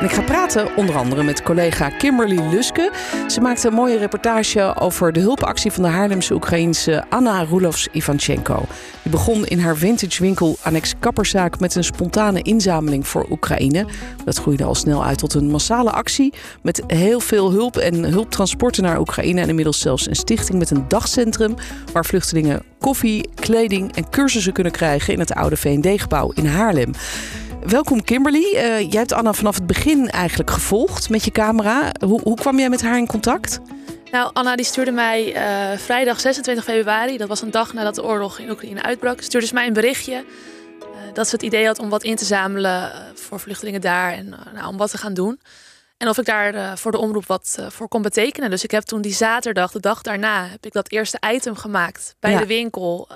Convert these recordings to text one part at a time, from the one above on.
En ik ga praten onder andere met collega Kimberly Luske. Ze maakte een mooie reportage over de hulpactie van de Haarlemse Oekraïense Anna Rulovs Ivanchenko. Die begon in haar vintage winkel Annex Kapperszaak met een spontane inzameling voor Oekraïne. Dat groeide al snel uit tot een massale actie met heel veel hulp en hulptransporten naar Oekraïne. En inmiddels zelfs een stichting met een dagcentrum waar vluchtelingen koffie, kleding en cursussen kunnen krijgen in het oude VND-gebouw in Haarlem. Welkom Kimberly. Uh, jij hebt Anna vanaf het begin eigenlijk gevolgd met je camera. Hoe, hoe kwam jij met haar in contact? Nou, Anna die stuurde mij uh, vrijdag 26 februari, dat was een dag nadat de oorlog in Oekraïne uitbrak, stuurde ze mij een berichtje uh, dat ze het idee had om wat in te zamelen voor vluchtelingen daar en nou, om wat te gaan doen. En of ik daar voor de omroep wat voor kon betekenen. Dus ik heb toen die zaterdag, de dag daarna, heb ik dat eerste item gemaakt bij ja. de winkel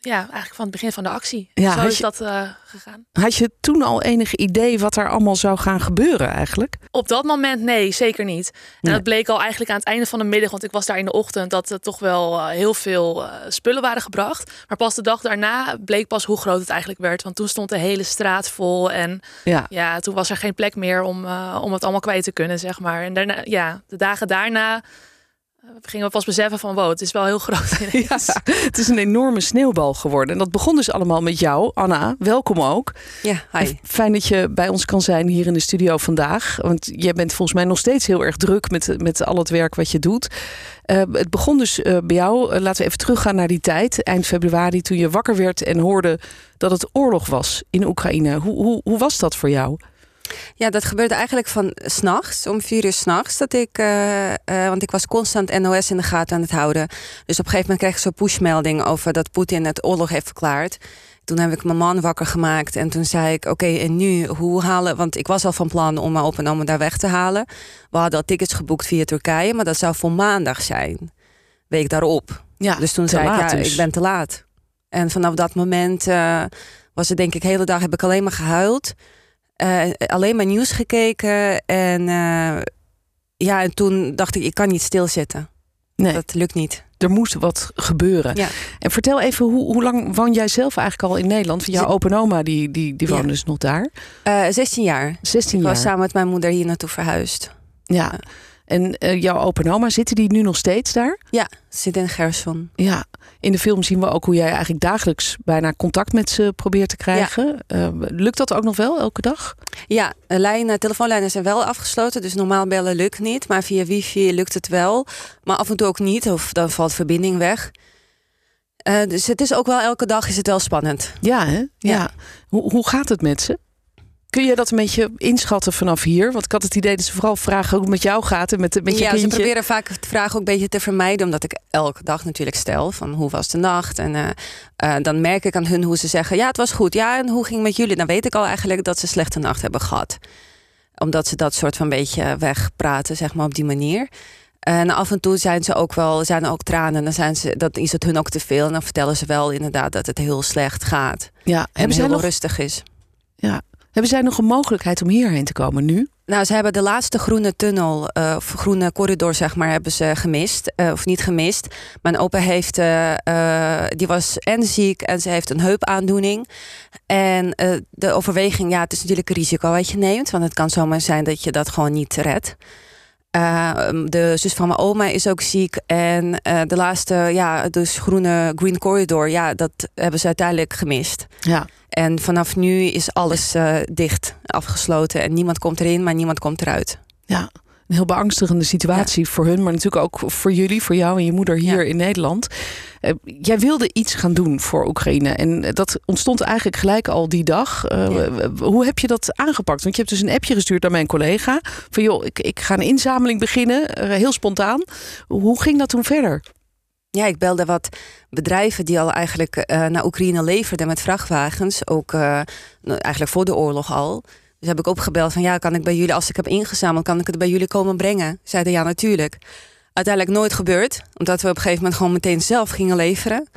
ja, eigenlijk van het begin van de actie. Ja, Zo is je, dat uh, gegaan. Had je toen al enig idee wat er allemaal zou gaan gebeuren eigenlijk? Op dat moment nee, zeker niet. En nee. dat bleek al eigenlijk aan het einde van de middag, want ik was daar in de ochtend, dat er toch wel uh, heel veel uh, spullen waren gebracht. Maar pas de dag daarna bleek pas hoe groot het eigenlijk werd. Want toen stond de hele straat vol en ja, ja toen was er geen plek meer om, om het allemaal kwijt te kunnen, zeg maar. En daarna, ja, de dagen daarna we gingen pas beseffen van wow, het is wel heel groot. Ja, het is een enorme sneeuwbal geworden. En dat begon dus allemaal met jou, Anna. Welkom ook. Ja, hi. Fijn dat je bij ons kan zijn hier in de studio vandaag. Want jij bent volgens mij nog steeds heel erg druk met, met al het werk wat je doet. Uh, het begon dus uh, bij jou. Uh, laten we even teruggaan naar die tijd. Eind februari, toen je wakker werd en hoorde dat het oorlog was in Oekraïne. Hoe, hoe, hoe was dat voor jou? Ja, dat gebeurde eigenlijk van s'nachts, om vier uur s'nachts. Dat ik, uh, uh, want ik was constant NOS in de gaten aan het houden. Dus op een gegeven moment kreeg ik zo'n pushmelding over dat Poetin het oorlog heeft verklaard. Toen heb ik mijn man wakker gemaakt en toen zei ik: Oké, en nu hoe halen? Want ik was al van plan om mijn op en oma daar weg te halen. We hadden al tickets geboekt via Turkije, maar dat zou voor maandag zijn. Week daarop. Ja, dus toen zei ik: Ja, dus. ik ben te laat. En vanaf dat moment uh, was het, denk ik, de hele dag heb ik alleen maar gehuild. Uh, alleen maar nieuws gekeken. En uh, ja, en toen dacht ik, ik kan niet stilzitten. Nee. Dat lukt niet. Er moest wat gebeuren. Ja. En vertel even, hoe, hoe lang woon jij zelf eigenlijk al in Nederland? Jouw open oma, die, die, die woont ja. dus nog daar? Uh, 16 jaar. 16 ik jaar. was samen met mijn moeder hier naartoe verhuisd. Ja. En uh, jouw open oma, zitten die nu nog steeds daar? Ja, zit in Gerson. Ja, in de film zien we ook hoe jij eigenlijk dagelijks bijna contact met ze probeert te krijgen. Ja. Uh, lukt dat ook nog wel elke dag? Ja, lijnen, telefoonlijnen zijn wel afgesloten. Dus normaal bellen lukt niet. Maar via wifi lukt het wel. Maar af en toe ook niet. Of dan valt verbinding weg. Uh, dus het is ook wel elke dag is het wel spannend. Ja, hè? Ja. ja. Hoe, hoe gaat het met ze? Kun je dat een beetje inschatten vanaf hier? Want ik had het idee dat ze vooral vragen hoe het met jou gaat en met, met je ja, kindje. ze proberen vaak het vragen ook een beetje te vermijden. Omdat ik elke dag natuurlijk stel van hoe was de nacht? En uh, uh, dan merk ik aan hun hoe ze zeggen... ja, het was goed. Ja, en hoe ging het met jullie? Dan weet ik al eigenlijk dat ze een slechte nacht hebben gehad. Omdat ze dat soort van beetje wegpraten, zeg maar, op die manier. En af en toe zijn ze ook wel, zijn er ook tranen. Dan zijn ze, dat is het hun ook te veel. En dan vertellen ze wel inderdaad dat het heel slecht gaat. Ja, en heel nog... rustig is. Ja, hebben zij nog een mogelijkheid om hierheen te komen nu? Nou, ze hebben de laatste groene tunnel, uh, of groene corridor, zeg maar, hebben ze gemist. Uh, of niet gemist. Mijn opa heeft, uh, die was en ziek en ze heeft een heupaandoening. En de overweging, ja, het is natuurlijk een risico wat je neemt. Want het kan zomaar zijn dat je dat gewoon niet redt. De zus van mijn oma is ook ziek. En de laatste, ja, dus groene green corridor, ja, dat hebben ze uiteindelijk gemist. Ja. En vanaf nu is alles uh, dicht, afgesloten. En niemand komt erin, maar niemand komt eruit. Ja, een heel beangstigende situatie ja. voor hun, maar natuurlijk ook voor jullie, voor jou en je moeder hier ja. in Nederland. Uh, jij wilde iets gaan doen voor Oekraïne en dat ontstond eigenlijk gelijk al die dag. Uh, ja. Hoe heb je dat aangepakt? Want je hebt dus een appje gestuurd naar mijn collega van joh, ik, ik ga een inzameling beginnen, heel spontaan. Hoe ging dat toen verder? Ja, ik belde wat bedrijven die al eigenlijk naar Oekraïne leverden met vrachtwagens. Ook uh, eigenlijk voor de oorlog al. Dus heb ik opgebeld van ja, kan ik bij jullie, als ik heb ingezameld, kan ik het bij jullie komen brengen? Zeiden ja, natuurlijk. Uiteindelijk nooit gebeurd, omdat we op een gegeven moment gewoon meteen zelf gingen leveren.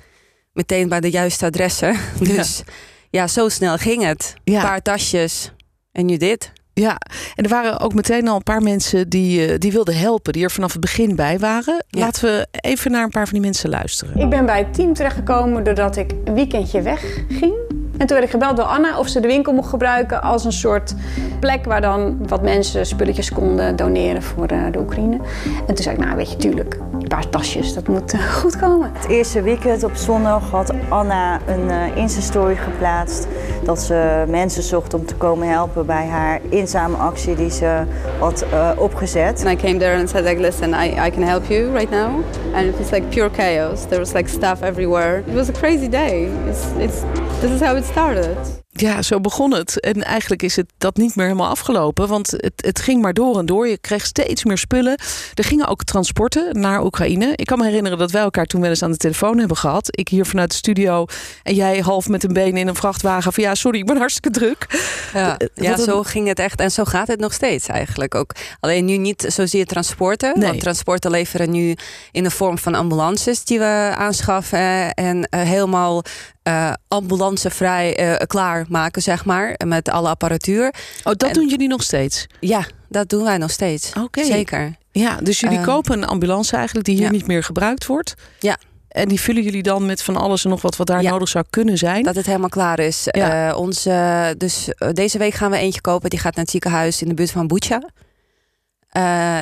Meteen bij de juiste adressen. Dus ja, ja zo snel ging het. Een ja. paar tasjes en nu dit. Ja, en er waren ook meteen al een paar mensen die, die wilden helpen, die er vanaf het begin bij waren. Ja. Laten we even naar een paar van die mensen luisteren. Ik ben bij het team terechtgekomen doordat ik een weekendje weg ging. En toen werd ik gebeld door Anna of ze de winkel mocht gebruiken als een soort plek waar dan wat mensen spulletjes konden doneren voor eh, de Oekraïne. En toen zei ik, nou weet je, tuurlijk, een paar tasjes, dat moet eh, goed komen. Het eerste weekend op zondag had Anna een uh, Insta-story geplaatst dat ze mensen zocht om te komen helpen bij haar inzamelactie die ze had uh, opgezet. And I came there and said like, listen, I, I can help you right now. And it was like pure chaos. There was like stuff everywhere. It was a crazy day. It's, it's, this is how started. Ja, zo begon het. En eigenlijk is het dat niet meer helemaal afgelopen. Want het, het ging maar door en door. Je kreeg steeds meer spullen. Er gingen ook transporten naar Oekraïne. Ik kan me herinneren dat wij elkaar toen wel eens aan de telefoon hebben gehad. Ik hier vanuit de studio en jij half met een been in een vrachtwagen. Van ja, sorry, ik ben hartstikke druk. Ja, ja zo ging het echt. En zo gaat het nog steeds eigenlijk ook. Alleen nu niet zozeer transporten. Nee. Want transporten leveren nu in de vorm van ambulances die we aanschaffen. En uh, helemaal uh, ambulancevrij uh, klaar maken, zeg maar. Met alle apparatuur. Oh, dat doen jullie nog steeds? Ja, dat doen wij nog steeds. Oké. Zeker. Ja, dus jullie uh, kopen een ambulance eigenlijk die hier ja. niet meer gebruikt wordt. Ja. En die vullen jullie dan met van alles en nog wat wat daar ja. nodig zou kunnen zijn. Dat het helemaal klaar is. Ja. onze, dus deze week gaan we eentje kopen. Die gaat naar het ziekenhuis in de buurt van Bucha.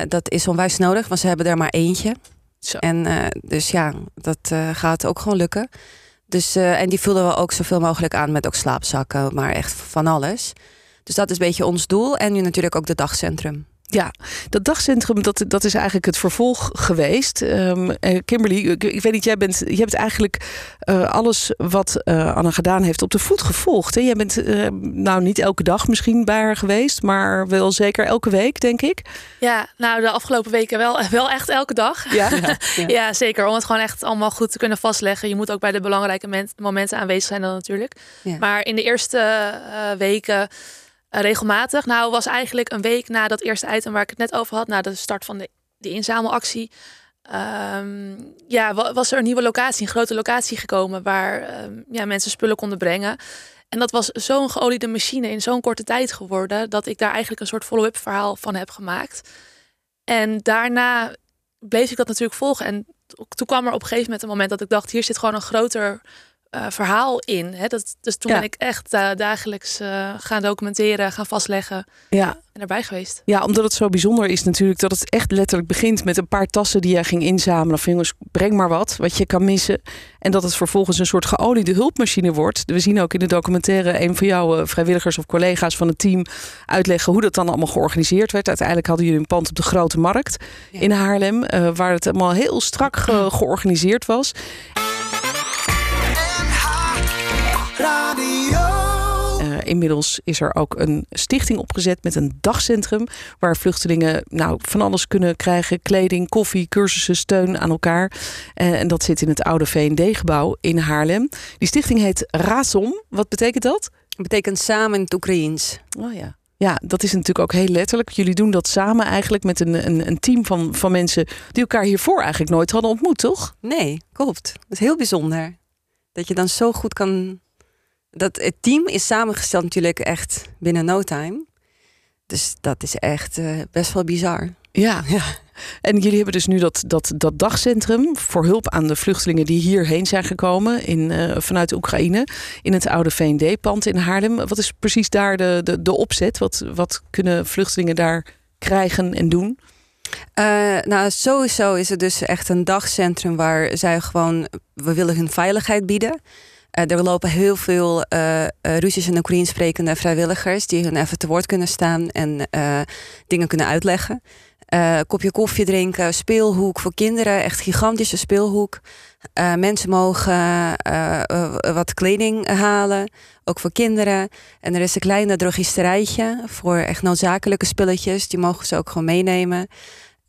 dat is onwijs nodig, want ze hebben er maar eentje. Zo. En dus ja, dat gaat ook gewoon lukken. Dus, uh, en die vullen we ook zoveel mogelijk aan met ook slaapzakken, maar echt van alles. Dus dat is een beetje ons doel. En nu natuurlijk ook de dagcentrum. Ja, dat dagcentrum, dat, dat is eigenlijk het vervolg geweest. Um, Kimberly, ik, ik, weet niet, jij bent, jij bent eigenlijk uh, alles wat uh, Anna gedaan heeft op de voet gevolgd. Hè? Jij bent uh, nou niet elke dag misschien bij haar geweest, maar wel zeker elke week, denk ik. Ja, nou de afgelopen weken wel, wel echt elke dag. Ja? ja, ja. ja, zeker. Om het gewoon echt allemaal goed te kunnen vastleggen. Je moet ook bij de belangrijke momenten aanwezig zijn dan natuurlijk. Ja. Maar in de eerste weken regelmatig. Nou, was eigenlijk een week na dat eerste item waar ik het net over had, na de start van de, de inzamelactie. Um, ja, was er een nieuwe locatie, een grote locatie gekomen waar um, ja, mensen spullen konden brengen. En dat was zo'n geoliede machine in zo'n korte tijd geworden dat ik daar eigenlijk een soort follow-up verhaal van heb gemaakt. En daarna bleef ik dat natuurlijk volgen. En toen kwam er op een gegeven moment een moment dat ik dacht: hier zit gewoon een groter uh, verhaal in. Hè? Dat, dus toen ja. ben ik echt uh, dagelijks uh, gaan documenteren, gaan vastleggen. Ja. En erbij geweest. Ja, omdat het zo bijzonder is natuurlijk dat het echt letterlijk begint met een paar tassen die jij ging inzamelen. Van jongens, breng maar wat, wat je kan missen. En dat het vervolgens een soort geoliede hulpmachine wordt. We zien ook in de documentaire een van jouw vrijwilligers of collega's van het team uitleggen hoe dat dan allemaal georganiseerd werd. Uiteindelijk hadden jullie een pand op de Grote Markt ja. in Haarlem, waar het allemaal heel strak ge georganiseerd was. Uh, inmiddels is er ook een stichting opgezet met een dagcentrum waar vluchtelingen nou, van alles kunnen krijgen: kleding, koffie, cursussen, steun aan elkaar. Uh, en dat zit in het oude VND-gebouw in Haarlem. Die stichting heet Razom. Wat betekent dat? Dat betekent samen in het Oekraïens. Oh ja. Ja, dat is natuurlijk ook heel letterlijk. Jullie doen dat samen eigenlijk met een, een, een, team van, van mensen die elkaar hiervoor eigenlijk nooit hadden ontmoet, toch? Nee, klopt. Dat is heel bijzonder. Dat je dan zo goed kan dat het team is samengesteld natuurlijk echt binnen no time. Dus dat is echt uh, best wel bizar. Ja. ja. En jullie hebben dus nu dat, dat, dat dagcentrum voor hulp aan de vluchtelingen die hierheen zijn gekomen in, uh, vanuit Oekraïne in het oude VND-pand in Haarlem. Wat is precies daar de, de, de opzet? Wat, wat kunnen vluchtelingen daar krijgen en doen? Uh, nou, sowieso is het dus echt een dagcentrum waar zij gewoon, we willen hun veiligheid bieden. Uh, er lopen heel veel uh, Russisch en Oekraïens sprekende vrijwilligers die hun even te woord kunnen staan en dingen kunnen uitleggen. kopje koffie drinken, speelhoek voor kinderen, echt gigantische speelhoek. mensen mogen wat kleding halen, ook voor kinderen. En er is een kleine drogisterijtje voor echt noodzakelijke spulletjes, die mogen ze ook gewoon meenemen.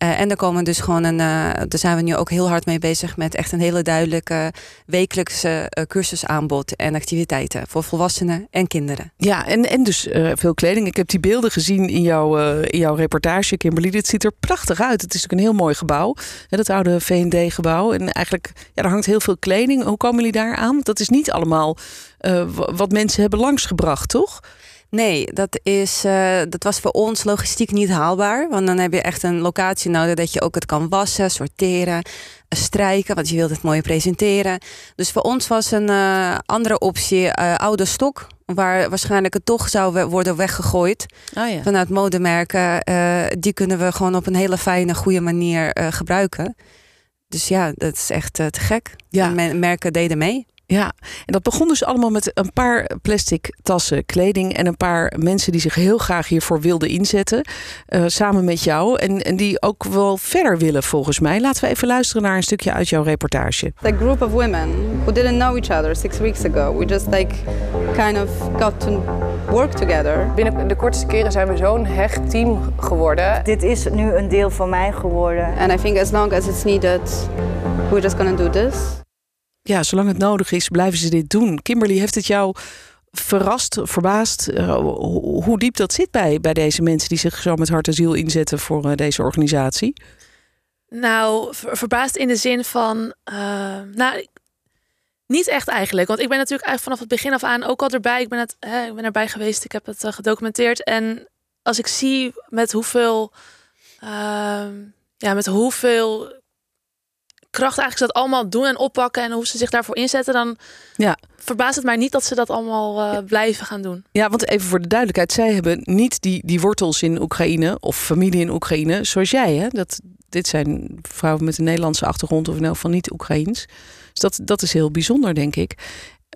Uh, en er komen dus gewoon een, uh, daar zijn we nu ook heel hard mee bezig met echt een hele duidelijke wekelijkse uh, cursusaanbod en activiteiten voor volwassenen en kinderen. Ja, en, en dus veel kleding. Ik heb die beelden gezien in, jouw in jouw reportage, Kimberly. Dit ziet er prachtig uit. Het is ook een heel mooi gebouw, hè, dat oude VND-gebouw. En eigenlijk, ja, er hangt heel veel kleding. Hoe komen jullie daar aan? Dat is niet allemaal wat mensen hebben langsgebracht, toch? Nee, dat, is, uh, dat was voor ons logistiek niet haalbaar. Want dan heb je echt een locatie nodig dat je ook het kan wassen, sorteren, strijken. Want je wilt het mooi presenteren. Dus voor ons was een uh, andere optie uh, oude stok. Waar waarschijnlijk het toch zou worden weggegooid. Oh ja. Vanuit modemerken. die kunnen we gewoon op een hele fijne, goede manier gebruiken. Dus ja, dat is echt te gek. Ja. En merken deden mee. Ja, en dat begon dus allemaal met een paar plastic tassen, kleding en een paar mensen die zich heel graag hiervoor wilden inzetten. Uh, samen met jou. En, en die ook wel verder willen volgens mij. Laten we even luisteren naar een stukje uit jouw reportage. The group of women who didn't know each other six weeks ago. We just like kind of got to work together. Binnen de kortste keren zijn we zo'n hecht team geworden. Dit is nu een deel van mij geworden. And I think as long as it's needed, we're just gonna do this ja, zolang het nodig is, blijven ze dit doen. Kimberly, heeft het jou verrast, verbaasd uh, hoe diep dat zit bij, bij deze mensen die zich zo met hart en ziel inzetten voor uh, deze organisatie? Nou, ver verbaasd in de zin van, uh, nou, niet echt eigenlijk. Want ik ben natuurlijk eigenlijk vanaf het begin af aan ook al erbij. Ik ben, het, hè, ik ben erbij geweest, ik heb het gedocumenteerd. En als ik zie met hoeveel, ehm, ja, met hoeveel kracht eigenlijk ze dat allemaal doen en oppakken en hoe ze zich daarvoor inzetten, dan ja. verbaast het mij niet dat ze dat allemaal uh, blijven gaan doen. Ja, want even voor de duidelijkheid, zij hebben niet die, die wortels in Oekraïne of familie in Oekraïne, zoals jij. Hè? Dat, dit zijn vrouwen met een Nederlandse achtergrond of in elk geval niet Oekraïens. Dus dat, dat is heel bijzonder, denk ik.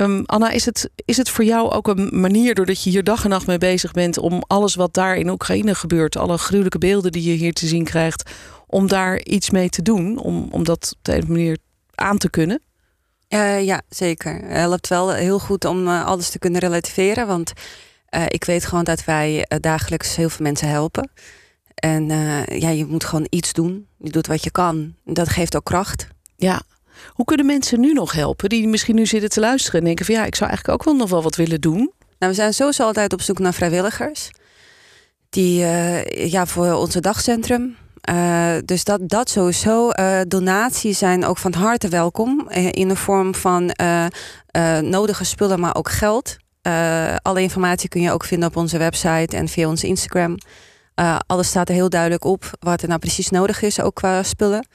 Um, Anna, is het, is het voor jou ook een manier, doordat je hier dag en nacht mee bezig bent, om alles wat daar in Oekraïne gebeurt, alle gruwelijke beelden die je hier te zien krijgt, om daar iets mee te doen, om, om dat op de een manier aan te kunnen? Uh, ja, zeker. Het helpt wel heel goed om uh, alles te kunnen relativeren, want uh, ik weet gewoon dat wij dagelijks heel veel mensen helpen. En ja, je moet gewoon iets doen. Je doet wat je kan. Dat geeft ook kracht. Ja, hoe kunnen mensen nu nog helpen die misschien nu zitten te luisteren en denken van ja, ik zou eigenlijk ook wel nog wel wat willen doen? Nou, we zijn sowieso altijd op zoek naar vrijwilligers. Die ja, voor onze dagcentrum. Uh, dus dat, dat sowieso. Uh, donaties zijn ook van harte welkom. in de vorm van nodige spullen, maar ook geld. alle informatie kun je ook vinden op onze website en via onze Instagram. alles staat er heel duidelijk op wat er nou precies nodig is, ook qua spullen.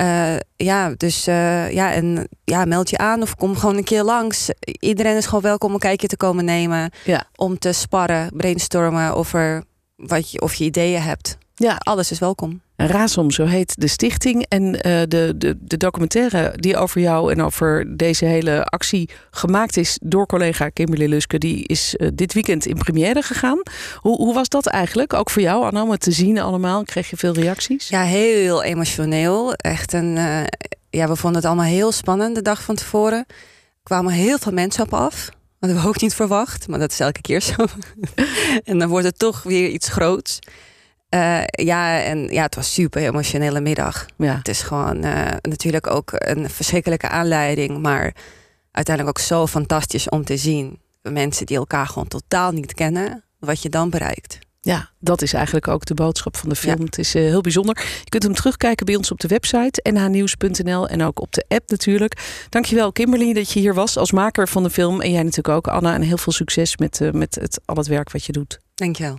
Uh, ja, dus uh, ja, en ja, meld je aan of kom gewoon een keer langs. Iedereen is gewoon welkom om een kijkje te komen nemen. Ja. Om te sparren, brainstormen over wat je, of je ideeën hebt. Ja. Alles is welkom. Rasom, zo heet de stichting. En uh, de, de, de documentaire die over jou en over deze hele actie gemaakt is door collega Kimberly Luske, die is uh, dit weekend in première gegaan. Hoe, hoe was dat eigenlijk? Ook voor jou, Anna, om het te zien allemaal? Kreeg je veel reacties? Ja, heel emotioneel. Echt een. Uh, ja, we vonden het allemaal heel spannend de dag van tevoren. Er kwamen heel veel mensen op af. Dat hadden we ook niet verwacht, maar dat is elke keer zo. en dan wordt het toch weer iets groots. Uh, ja, en ja, het was super emotionele middag. Ja. Het is gewoon uh, natuurlijk ook een verschrikkelijke aanleiding, maar uiteindelijk ook zo fantastisch om te zien. Mensen die elkaar gewoon totaal niet kennen, wat je dan bereikt. Ja, dat is eigenlijk ook de boodschap van de film. Ja. Het is uh, heel bijzonder. Je kunt hem terugkijken bij ons op de website nhnieuws.nl en ook op de app natuurlijk. Dankjewel Kimberly dat je hier was als maker van de film. En jij natuurlijk ook Anna. En heel veel succes met, uh, met het, al het werk wat je doet. Dankjewel.